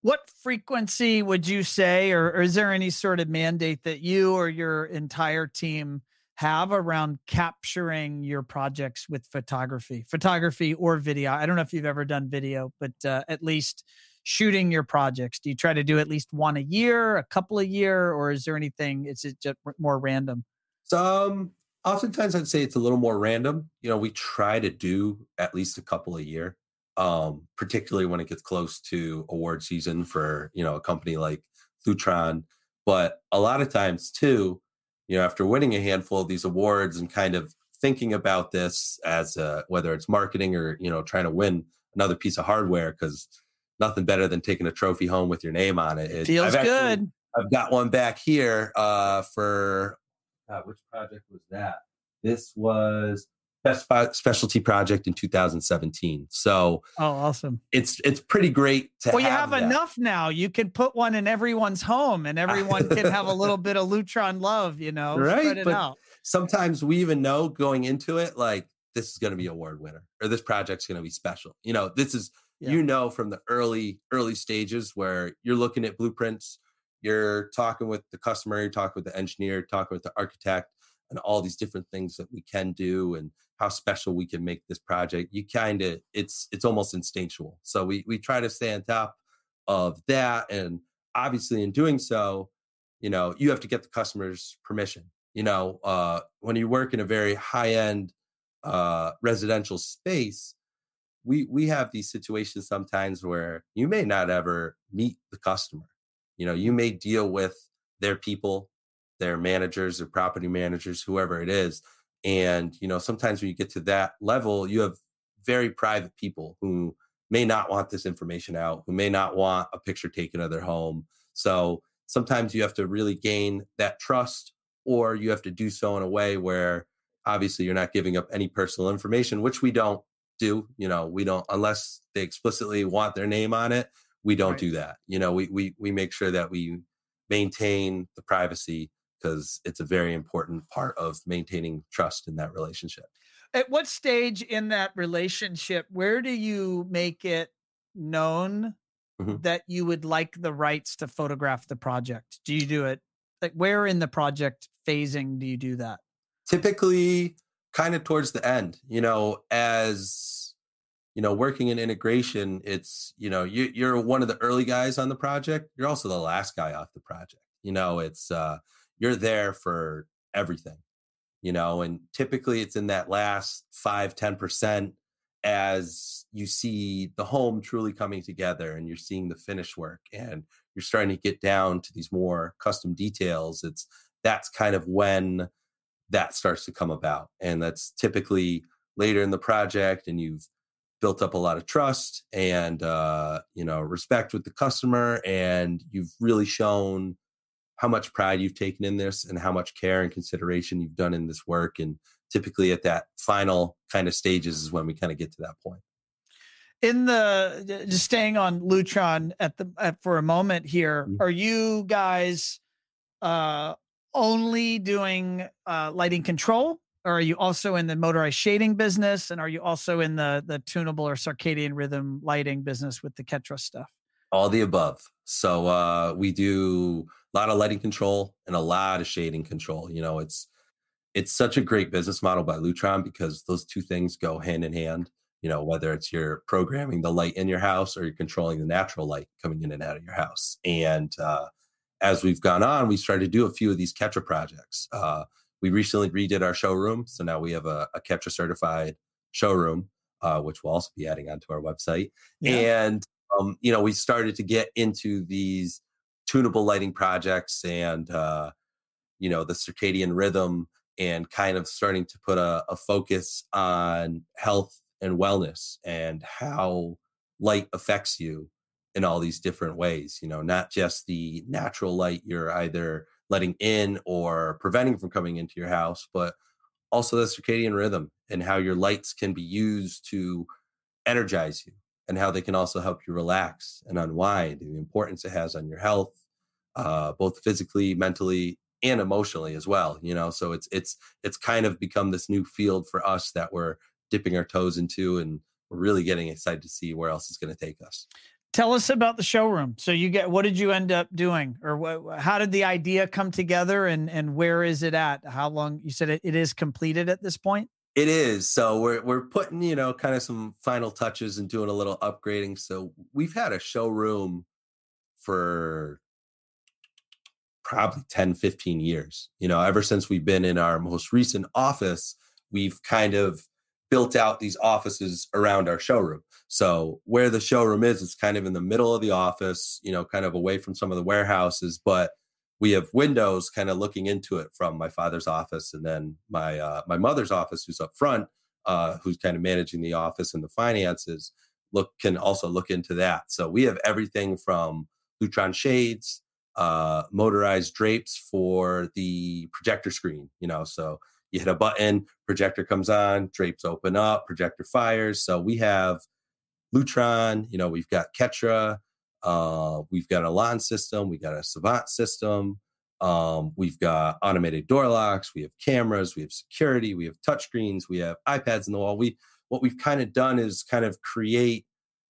What frequency would you say, or, or, is there any sort of mandate that you or your entire team have around capturing your projects with photography, photography or video? I don't know if you've ever done video, but uh, at least shooting your projects. Do you try to do at least one a year, a couple a year, or is there anything? Is it just more random? Some oftentimes I'd say it's a little more random. You know, we try to do at least a couple a year um, particularly when it gets close to award season for you know a company like Lutron. But a lot of times too, you know, after winning a handful of these awards and kind of thinking about this as a, whether it's marketing or you know trying to win another piece of hardware because nothing better than taking a trophy home with your name on it. it Feels I've good. Actually, I've got one back here uh, for uh, which project was that? This was best specialty project in 2017. So, oh, awesome! It's it's pretty great to. Well, have you have that. enough now. You can put one in everyone's home, and everyone can have a little bit of Lutron love. You know, right? but out. sometimes we even know going into it, like this is going to be award winner, or this project's going to be special. You know, this is yeah. you know from the early early stages where you're looking at blueprints, you're talking with the customer, you're talking with the engineer, talking with the architect and all these different things that we can do and how special we can make this project you kind of it's it's almost instinctual so we we try to stay on top of that and obviously in doing so you know you have to get the customer's permission you know uh when you work in a very high end uh residential space we we have these situations sometimes where you may not ever meet the customer you know you may deal with their people their managers or property managers, whoever it is. And, you know, sometimes when you get to that level, you have very private people who may not want this information out, who may not want a picture taken of their home. So sometimes you have to really gain that trust, or you have to do so in a way where obviously you're not giving up any personal information, which we don't do. You know, we don't, unless they explicitly want their name on it, we don't right. do that. You know, we, we, we make sure that we maintain the privacy because it's a very important part of maintaining trust in that relationship. At what stage in that relationship, where do you make it known mm-hmm. that you would like the rights to photograph the project? Do you do it like where in the project phasing do you do that? Typically, kind of towards the end, you know, as you know, working in integration, it's you know, you, you're one of the early guys on the project. You're also the last guy off the project. You know, it's uh, you're there for everything you know and typically it's in that last 5 10% as you see the home truly coming together and you're seeing the finish work and you're starting to get down to these more custom details it's that's kind of when that starts to come about and that's typically later in the project and you've built up a lot of trust and uh, you know respect with the customer and you've really shown how much pride you've taken in this and how much care and consideration you've done in this work. And typically at that final kind of stages is when we kind of get to that point. In the just staying on Lutron at the at, for a moment here, mm-hmm. are you guys uh only doing uh lighting control or are you also in the motorized shading business and are you also in the the tunable or circadian rhythm lighting business with the Ketra stuff? All the above. So uh we do a lot of lighting control and a lot of shading control. You know, it's it's such a great business model by Lutron because those two things go hand in hand. You know, whether it's you're programming the light in your house or you're controlling the natural light coming in and out of your house. And uh, as we've gone on, we started to do a few of these Ketra projects. Uh, we recently redid our showroom, so now we have a, a Ketra certified showroom, uh, which we'll also be adding onto our website. Yeah. And um, you know, we started to get into these tunable lighting projects and uh, you know the circadian rhythm and kind of starting to put a, a focus on health and wellness and how light affects you in all these different ways you know not just the natural light you're either letting in or preventing from coming into your house but also the circadian rhythm and how your lights can be used to energize you and how they can also help you relax and unwind and the importance it has on your health uh, both physically mentally and emotionally as well you know? So it's it's it's kind of become this new field for us that we're dipping our toes into and we're really getting excited to see where else it's going to take us Tell us about the showroom. So you get what did you end up doing, or what, how did the idea come together, and and where is it at? How long you said it, it is completed at this point? It is. So we're we're putting, you know, kind of some final touches and doing a little upgrading. So we've had a showroom for probably 10, 15 years. You know, ever since we've been in our most recent office, we've kind of built out these offices around our showroom. So where the showroom is, it's kind of in the middle of the office, you know, kind of away from some of the warehouses, but we have windows kind of looking into it from my father's office and then my uh, my mother's office who's up front uh, who's kind of managing the office and the finances look can also look into that so we have everything from lutron shades uh, motorized drapes for the projector screen you know so you hit a button projector comes on drapes open up projector fires. So we have lutron you know we've got ketra uh, we've got a Elan system, we've got a Savant system, um, we've got automated door locks, we have cameras, we have security, we have touchscreens, we have iPads in the wall. We what we've kind of done is kind of create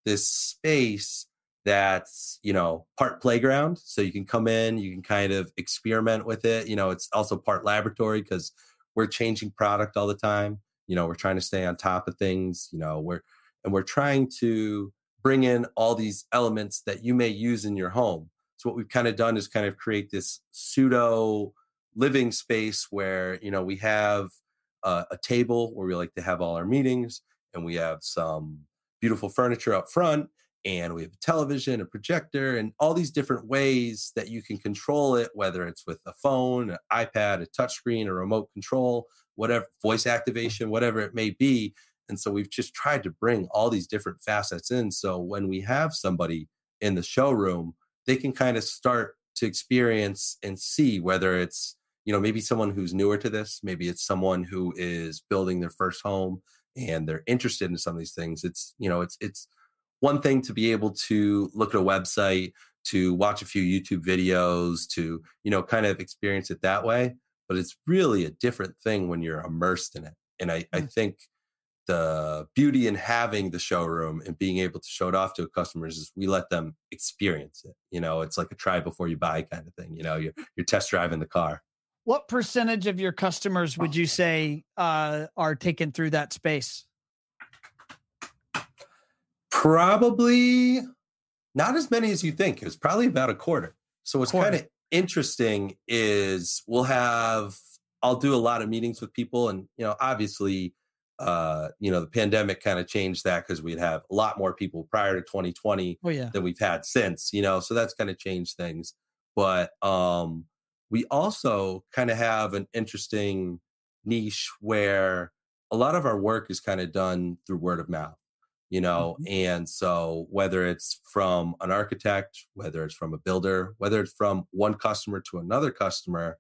this space that's you know part playground. So you can come in you can kind of experiment with it. You know it's also part laboratory because we're changing product all the time you know we're trying to stay on top of things you know we're and we're trying to bring in all these elements that you may use in your home. So what we've kind of done is kind of create this pseudo living space where you know we have uh, a table where we like to have all our meetings, and we have some beautiful furniture up front, and we have a television, a projector, and all these different ways that you can control it, whether it's with a phone, an iPad, a touchscreen, a remote control, whatever, voice mm-hmm. activation, whatever it may be. And so we've just tried to bring all these different facets in. So when we have somebody in the showroom, they can kind of start to experience and see whether it's, you know, maybe someone who's newer to this, maybe it's someone who is building their first home and they're interested in some of these things. It's, you know, it's, it's one thing to be able to look at a website, to watch a few YouTube videos, to, you know, kind of experience it that way. But it's really a different thing when you're immersed in it. And I, I mm. think the beauty in having the showroom and being able to show it off to customers is we let them experience it. You know, it's like a try before you buy kind of thing. You know, you're, you're test driving the car. What percentage of your customers would you say uh, are taken through that space? Probably not as many as you think. It's probably about a quarter. So what's kind of interesting is we'll have I'll do a lot of meetings with people, and you know, obviously uh, you know, the pandemic kind of changed that because we'd have a lot more people prior to 2020 oh, yeah. than we've had since, you know, so that's kind of changed things. But um, we also kind of have an interesting niche where a lot of our work is kind of done through word of mouth, you know, mm-hmm. and so whether it's from an architect, whether it's from a builder, whether it's from one customer to another customer,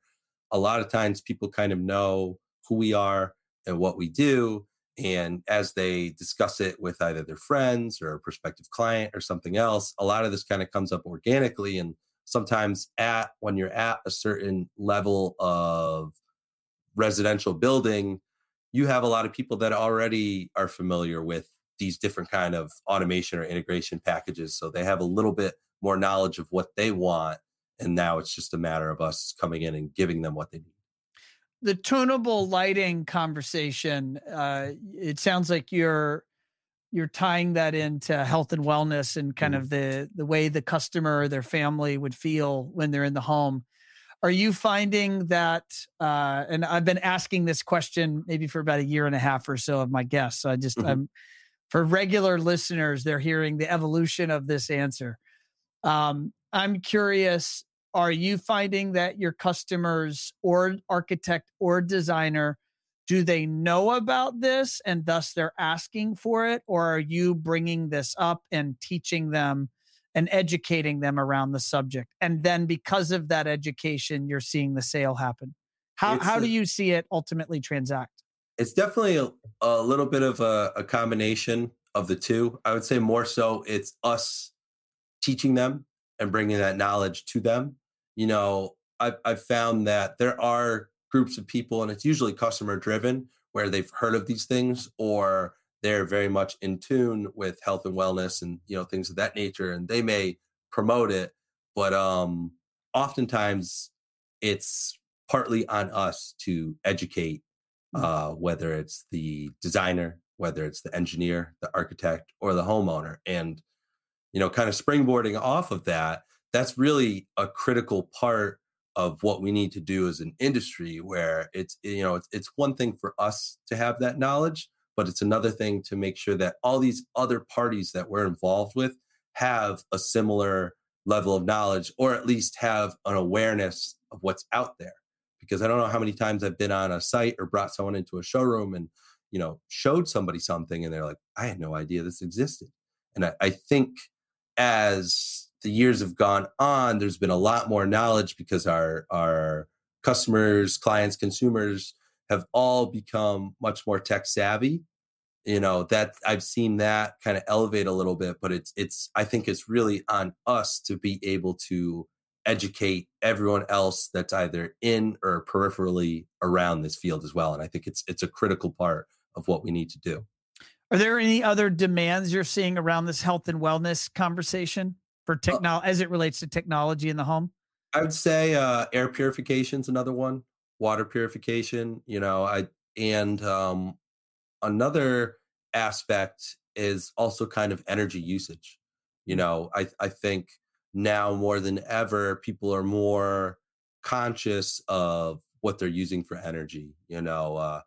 a lot of times people kind of know who we are and what we do. And as they discuss it with either their friends or a prospective client or something else, a lot of this kind of comes up organically. And sometimes at when you're at a certain level of residential building, you have a lot of people that already are familiar with these different kind of automation or integration packages. So they have a little bit more knowledge of what they want. And now it's just a matter of us coming in and giving them what they need the tunable lighting conversation uh, it sounds like you're you're tying that into health and wellness and kind mm-hmm. of the the way the customer or their family would feel when they're in the home are you finding that uh, and i've been asking this question maybe for about a year and a half or so of my guests so i just mm-hmm. i'm for regular listeners they're hearing the evolution of this answer. Um, i'm curious are you finding that your customers or architect or designer do they know about this and thus they're asking for it? Or are you bringing this up and teaching them and educating them around the subject? And then because of that education you're seeing the sale happen. How, how a, do you see it ultimately transact it's definitely a, a little bit of a, a combination of the two i would say more so it's us teaching them and bringing that knowledge to them. You know, I've, I've found that there are groups of people, and it's usually customer driven, where they've heard of these things or they're very much in tune with health and wellness and you know things of that nature and they may promote it but um oftentimes it's partly on us to educate. Uh whether it's the designer whether it's the engineer the architect or the homeowner. And you know kind of springboarding off of that that's really a critical part of what we need to do as an industry where it's you know it's, it's one thing for us to have that knowledge but it's another thing to make sure that all these other parties that we're involved with have a similar level of knowledge or at least have an awareness of what's out there because i don't know how many times i've been on a site or brought someone into a showroom and you know showed somebody something and they're like i had no idea this existed and i, I think as the years have gone on, there's been a lot more knowledge because our our customers, clients, consumers have all become much more tech savvy. You know that I've seen that kind of elevate a little bit, but it's it's I think it's really on us to be able to educate everyone else that's either in or peripherally around this field as well. And I think it's it's a critical part of what we need to do. Are there any other demands you're seeing around this health and wellness conversation? for technology as it relates to technology in the home? I would say uh, air purification is another one. Water purification, you know, I and um, another aspect is also kind of energy usage. You know, I I think now more than ever, people are more conscious of what they're using for energy. You know, uh,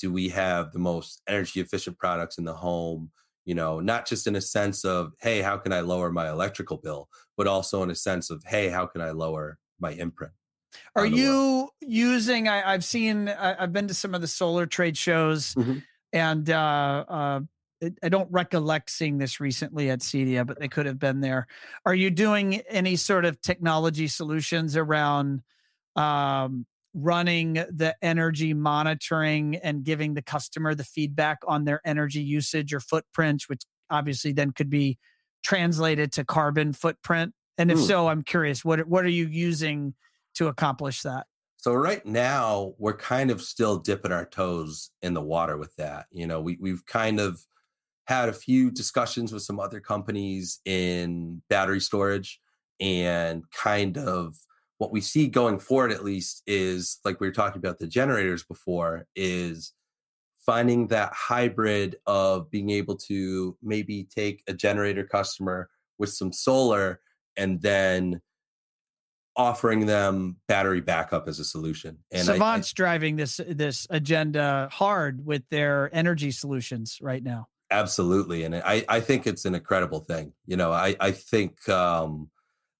do we have the most energy efficient products in the home? you know not just in a sense of hey how can i lower my electrical bill but also in a sense of hey how can i lower my imprint are you world? using I, have seen I, have been to some of the solar trade shows mm-hmm. and uh, uh, I don't recollect seeing this recently at CEDIA, but they could have been there. Are you doing any sort of technology solutions around um, running the energy monitoring and giving the customer the feedback on their energy usage or footprint, which obviously then could be translated to carbon footprint? And if Ooh. so, I'm curious, what what are you using to accomplish that? So right now we're kind of still dipping our toes in the water with that. You know, we we've kind of had a few discussions with some other companies in battery storage and kind of what we see going forward at least is like we were talking about the generators before is finding that hybrid of being able to maybe take a generator customer with some solar and then offering them battery backup as a solution. And Savant's I, I, driving this this agenda hard with their energy solutions right now. Absolutely, and I I think it's an incredible thing. You know, I I think um,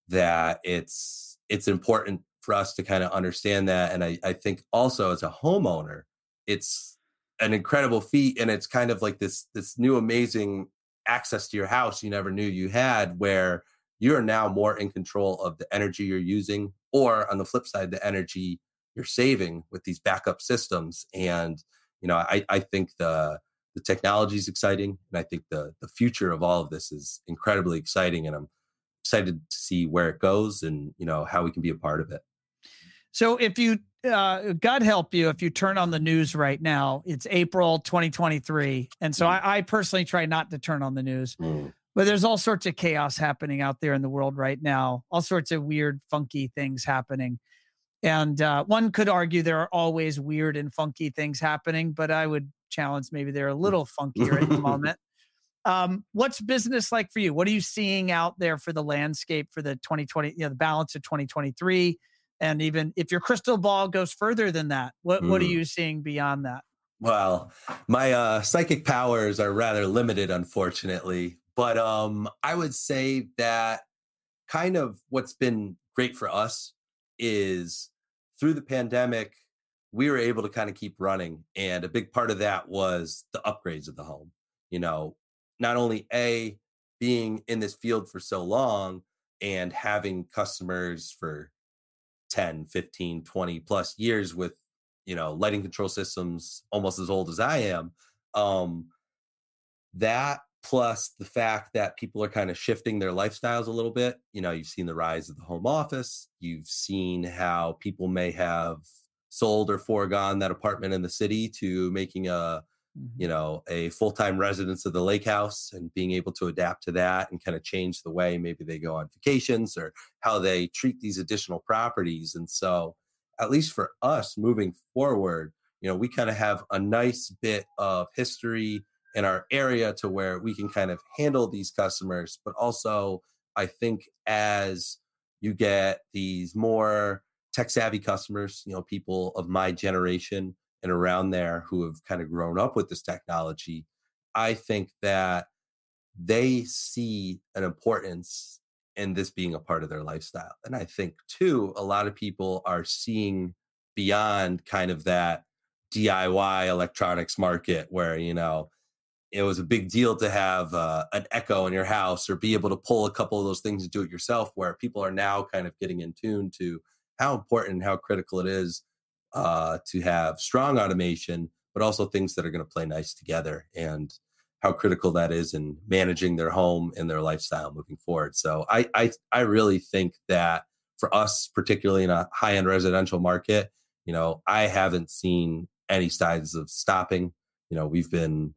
that it's it's important for us to kind of understand that. And I, I think also as a homeowner, it's an incredible feat. And it's kind of like this, this new amazing access to your house you never knew you had where you're now more in control of the energy you're using or on the flip side the energy you're saving with these backup systems and you know i, I think the the technology is exciting and i think the the future of all of this is incredibly exciting and i'm excited to see where it goes and you know how we can be a part of it. So if you uh, God help you if you turn on the news right now, it's April 2023, and so mm. I, I, personally try not to turn on the news. Mm. But there's all sorts of chaos happening out there in the world right now. All sorts of weird, funky things happening. And uh, one could argue there are always weird and funky things happening, but I would challenge maybe they're a mm. little funkier at the moment. Um, what's business like for you? What are you seeing out there for the landscape for the 2020, you know, the balance of 2023? And even if your crystal ball goes further than that, what, mm. what are hmm. you seeing beyond that? Well, my uh, psychic powers are rather limited, unfortunately. But um, I would say that kind of what's been great for us is through the pandemic, we were able to kind of keep running. And a big part of that was the upgrades of the home. You know, not only a being in this field for so long and having customers for 10 15 20 plus years with you know lighting control systems almost as old as i am um that plus the fact that people are kind of shifting their lifestyles a little bit you know you've seen the rise of the home office you've seen how people may have sold or foregone that apartment in the city to making a you mm-hmm. know a full-time residence of the lake house and being able to adapt to that and kind of change the way maybe they go on vacations or how they treat these additional properties. And so at least for us moving forward you know we kind of have a nice bit of history in our area to where we can kind of handle these customers but also i think as you get these more tech savvy customers you know people of my generation and around there who have kind of grown up with this technology, I think that they see an importance in this being a part of their lifestyle. And I think, too, a lot of people are seeing beyond kind of that DIY electronics market where, you know, it was a big deal to have uh, an echo in your house or be able to pull a couple of those things and do it yourself where people are now kind of getting in tune to how important and how critical it is uh, to have strong automation, but also things that are going to play nice together and how critical that is in managing their home and their lifestyle moving forward. So I I, I really think that for us, particularly in a high end residential market, you know, I haven't seen any signs of stopping. You know, we've been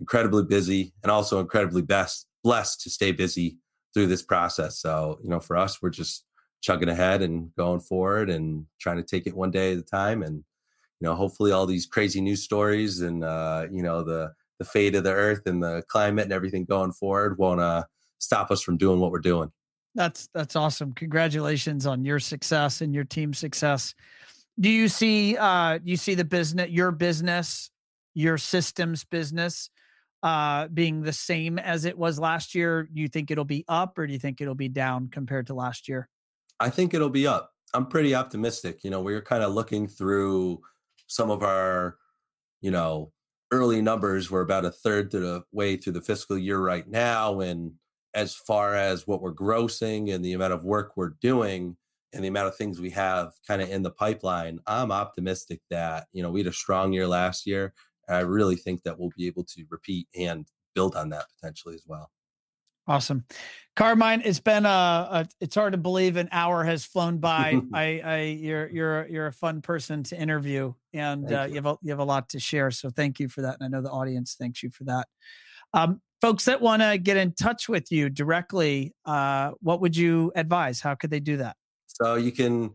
incredibly busy and also incredibly best blessed to stay busy through this process. So, you know, for us, we're just chugging ahead and going forward and trying to take it one day at a time and you know hopefully all these crazy news stories and uh you know the the fate of the earth and the climate and everything going forward won't uh stop us from doing what we're doing. That's that's awesome. Congratulations on your success and your team's success. Do you see uh you see the business your business your systems business uh being the same as it was last year? You think it'll be up or do you think it'll be down compared to last year I think it'll be up. I'm pretty optimistic. You know, we are kind of looking through some of our, you know, early numbers. We're about a third to the way through the fiscal year right now. And as far as what we're grossing and the amount of work we're doing and the amount of things we have kind of in the pipeline, I'm optimistic that, you know, we had a strong year last year. I really think that we'll be able to repeat and build on that potentially as well. Awesome. Carmine, it's been a, a, it's hard to believe an hour has flown by. I, I, you're, you're, you're a fun person to interview and uh, you. you. have a, you have a lot to share. So thank you for that. And I know the audience thanks you for that. Um, folks that want to get in touch with you directly, uh, what would you advise? How could they do that? So you can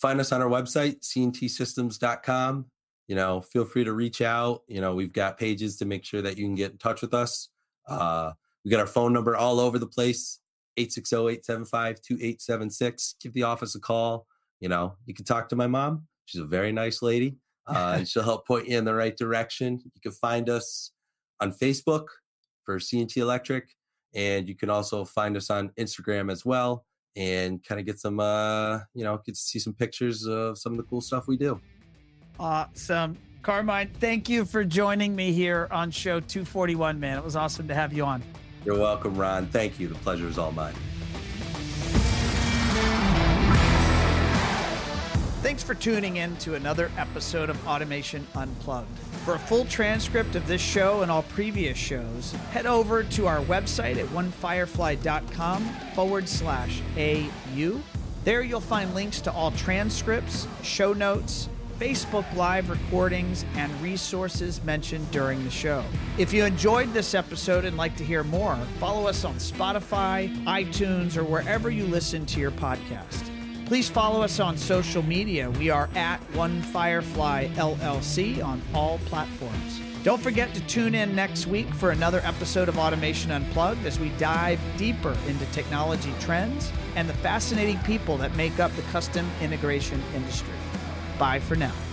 find us on our website, cntsystems.com. You know, feel free to reach out. You know, we've got pages to make sure that you can get in touch with us. Uh, we got our phone number all over the place 860-875-2876 give the office a call. You know you can talk to my mom. She's a very nice lady. Uh, and she'll help point you in the right direction. You can find us on facebook for cnt electric and you can also find us on instagram as well and kind of get some uh you know get to see some pictures of some of the cool stuff we do. Awesome. Carmine thank you for joining me here on show 241 man. It was awesome to have you on you're welcome, Ron. Thank you. The pleasure is all mine. Thanks for tuning in to another episode of Automation Unplugged. For a full transcript of this show and all previous shows, head over to our website at onefirefly.com forward slash AU. There you'll find links to all transcripts, show notes, Facebook Live recordings, and resources mentioned during the show. If you enjoyed this episode and like to hear more, follow us on Spotify, iTunes, or wherever you listen to your podcast. Please follow us on social media. We are at One Firefly LLC on all platforms. Don't forget to tune in next week for another episode of Automation Unplugged as we dive deeper into technology trends and the fascinating people that make up the custom integration industry. Bye for now.